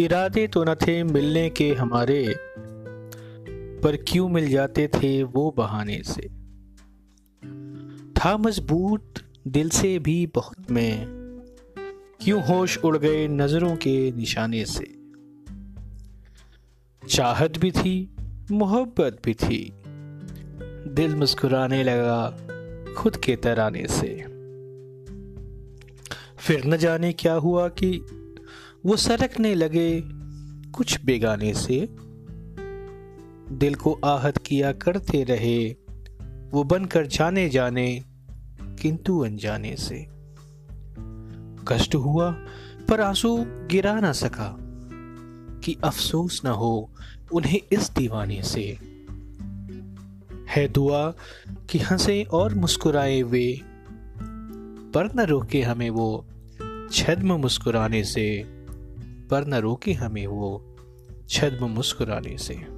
इरादे तो न थे मिलने के हमारे, पर क्यों मिल जाते थे वो बहाने से? था मज़बूत दिल से भी बहुत में, क्यों होश उड़ गए नज़रों के निशाने से? चाहत भी थी, मोहब्बत भी थी, दिल मुस्कुराने लगा खुद के तराने से। फिर न जाने क्या हुआ कि वो सरकने लगे कुछ बेगाने से। दिल को आहत किया करते रहे, वो बनकर जाने जाने, किंतु अनजाने से। कष्ट हुआ, पर आँसू गिरा ना सका कि अफसोस ना हो उन्हें इस दीवाने से। है दुआ कि हंसे और मुस्कुराए वे, पर न रोके हमें वो छद्म मुस्कुराने से। पर न रोकी हमें वो छद्म मुस्कुराने से।